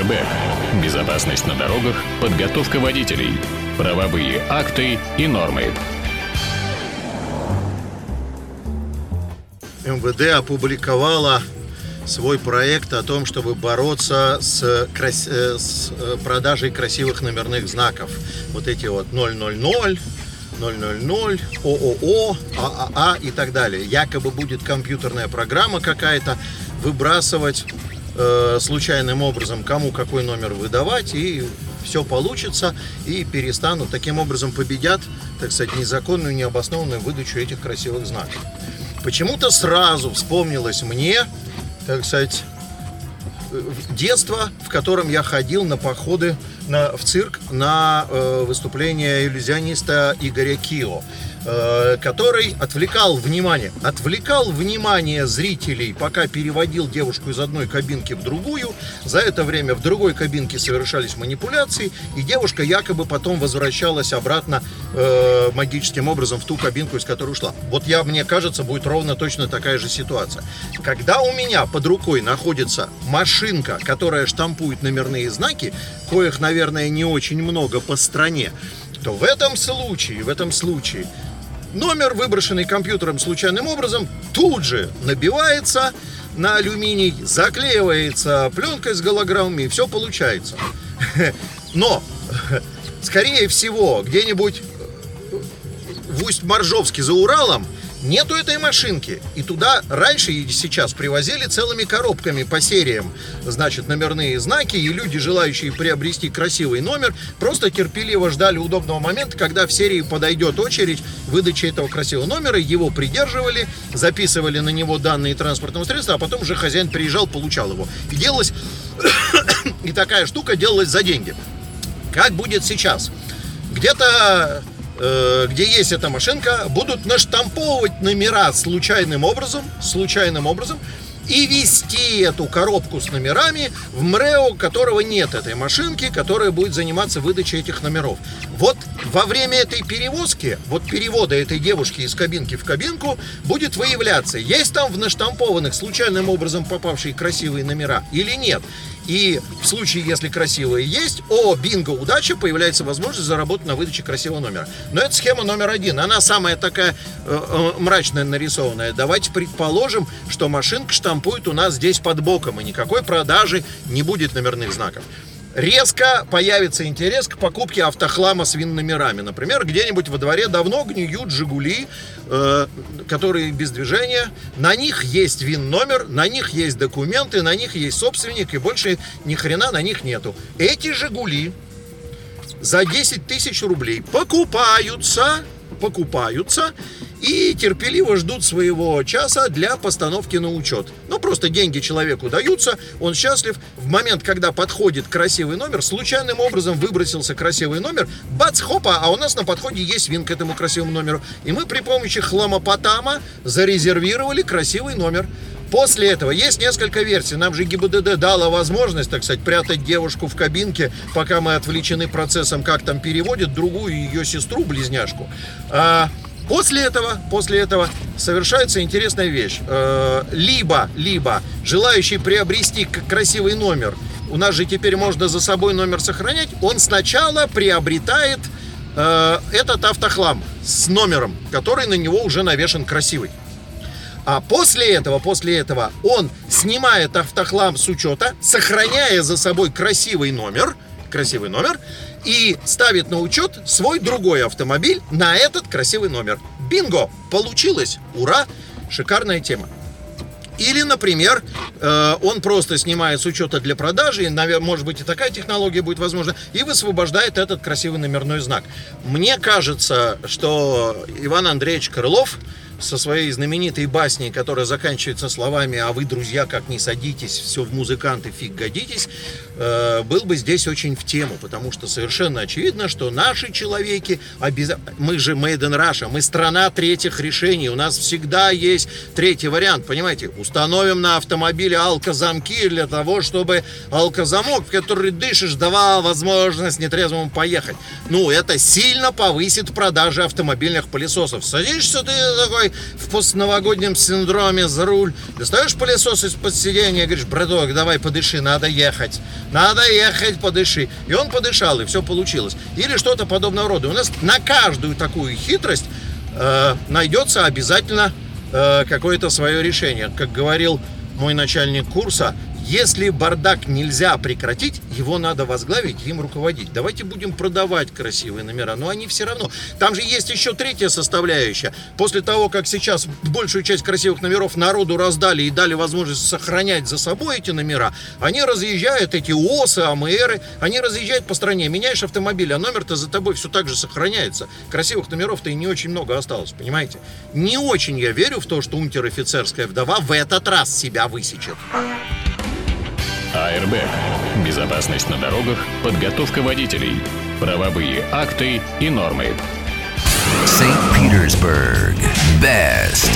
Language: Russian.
Airbag. Безопасность на дорогах, подготовка водителей, правовые акты и нормы. МВД опубликовала свой проект о том, чтобы бороться с, крас... э, с э, продажей красивых номерных знаков. Вот эти вот 000, 000, ООО, ААА и так далее. Якобы будет компьютерная программа какая-то выбрасывать э, случайным образом, кому какой номер выдавать, и все получится, и перестанут, таким образом победят, так сказать, незаконную, необоснованную выдачу этих красивых знаков. Почему-то сразу вспомнилось мне, так сказать, детство, в котором я ходил на походы на, в цирк на э, выступление иллюзиониста Игоря Кио. Э, который отвлекал внимание, отвлекал внимание зрителей, пока переводил девушку из одной кабинки в другую. За это время в другой кабинке совершались манипуляции, и девушка якобы потом возвращалась обратно э, магическим образом в ту кабинку, из которой ушла. Вот я, мне кажется, будет ровно точно такая же ситуация. Когда у меня под рукой находится машинка, которая штампует номерные знаки, коих, наверное, не очень много по стране, то в этом случае, в этом случае Номер, выброшенный компьютером случайным образом, тут же набивается на алюминий, заклеивается пленкой с голограммами, и все получается. Но, скорее всего, где-нибудь в Усть-Моржовске за Уралом Нету этой машинки. И туда раньше и сейчас привозили целыми коробками по сериям, значит, номерные знаки, и люди, желающие приобрести красивый номер, просто терпеливо ждали удобного момента, когда в серии подойдет очередь выдачи этого красивого номера, его придерживали, записывали на него данные транспортного средства, а потом уже хозяин приезжал, получал его. И делалось, и такая штука делалась за деньги. Как будет сейчас? Где-то где есть эта машинка, будут наштамповывать номера случайным образом, случайным образом, и вести эту коробку с номерами в МРЭО, которого нет этой машинки, которая будет заниматься выдачей этих номеров. Вот во время этой перевозки, вот перевода этой девушки из кабинки в кабинку, будет выявляться, есть там в наштампованных случайным образом попавшие красивые номера или нет. И в случае, если красивые есть, о, бинго, удача, появляется возможность заработать на выдаче красивого номера. Но это схема номер один. Она самая такая э, э, мрачная нарисованная. Давайте предположим, что машинка штампует у нас здесь под боком, и никакой продажи не будет номерных знаков резко появится интерес к покупке автохлама с вин-номерами. Например, где-нибудь во дворе давно гниют «Жигули», э, которые без движения. На них есть вин-номер, на них есть документы, на них есть собственник, и больше ни хрена на них нету. Эти «Жигули» за 10 тысяч рублей покупаются, покупаются и терпеливо ждут своего часа для постановки на учет. Ну, просто деньги человеку даются, он счастлив. В момент, когда подходит красивый номер, случайным образом выбросился красивый номер, бац, хопа, а у нас на подходе есть вин к этому красивому номеру. И мы при помощи хламопотама зарезервировали красивый номер. После этого есть несколько версий. Нам же ГИБДД дала возможность, так сказать, прятать девушку в кабинке, пока мы отвлечены процессом, как там переводит другую ее сестру, близняшку. А, После этого, после этого совершается интересная вещь. Э, либо, либо желающий приобрести красивый номер, у нас же теперь можно за собой номер сохранять, он сначала приобретает э, этот автохлам с номером, который на него уже навешен красивый. А после этого, после этого он снимает автохлам с учета, сохраняя за собой красивый номер, красивый номер, и ставит на учет свой другой автомобиль на этот красивый номер. Бинго! Получилось! Ура! Шикарная тема. Или, например, э, он просто снимает с учета для продажи, может быть и такая технология будет возможна, и высвобождает этот красивый номерной знак. Мне кажется, что Иван Андреевич Крылов со своей знаменитой басней, которая заканчивается словами «А вы, друзья, как не садитесь, все в музыканты фиг годитесь», э, был бы здесь очень в тему, потому что совершенно очевидно, что наши человеки, обез... мы же Made in Russia, мы страна третьих решений, у нас всегда есть третий вариант, понимаете, установим на автомобиле алкозамки для того, чтобы алкозамок, в который дышишь, давал возможность нетрезвому поехать. Ну, это сильно повысит продажи автомобильных пылесосов. Садишься ты такой постновогоднем синдроме за руль, достаешь пылесос из-под сиденья, говоришь, браток, давай подыши, надо ехать. надо ехать, подыши. И он подышал, и все получилось. Или что-то подобного рода. У нас на каждую такую хитрость э, найдется обязательно э, какое-то свое решение. Как говорил мой начальник курса, если бардак нельзя прекратить, его надо возглавить, им руководить. Давайте будем продавать красивые номера, но они все равно. Там же есть еще третья составляющая. После того, как сейчас большую часть красивых номеров народу раздали и дали возможность сохранять за собой эти номера, они разъезжают, эти ОСы, АМРы, они разъезжают по стране. Меняешь автомобиль, а номер-то за тобой все так же сохраняется. Красивых номеров-то и не очень много осталось, понимаете? Не очень я верю в то, что унтер-офицерская вдова в этот раз себя высечет. АРБ. Безопасность на дорогах, подготовка водителей, правовые акты и нормы. Petersburg. Best.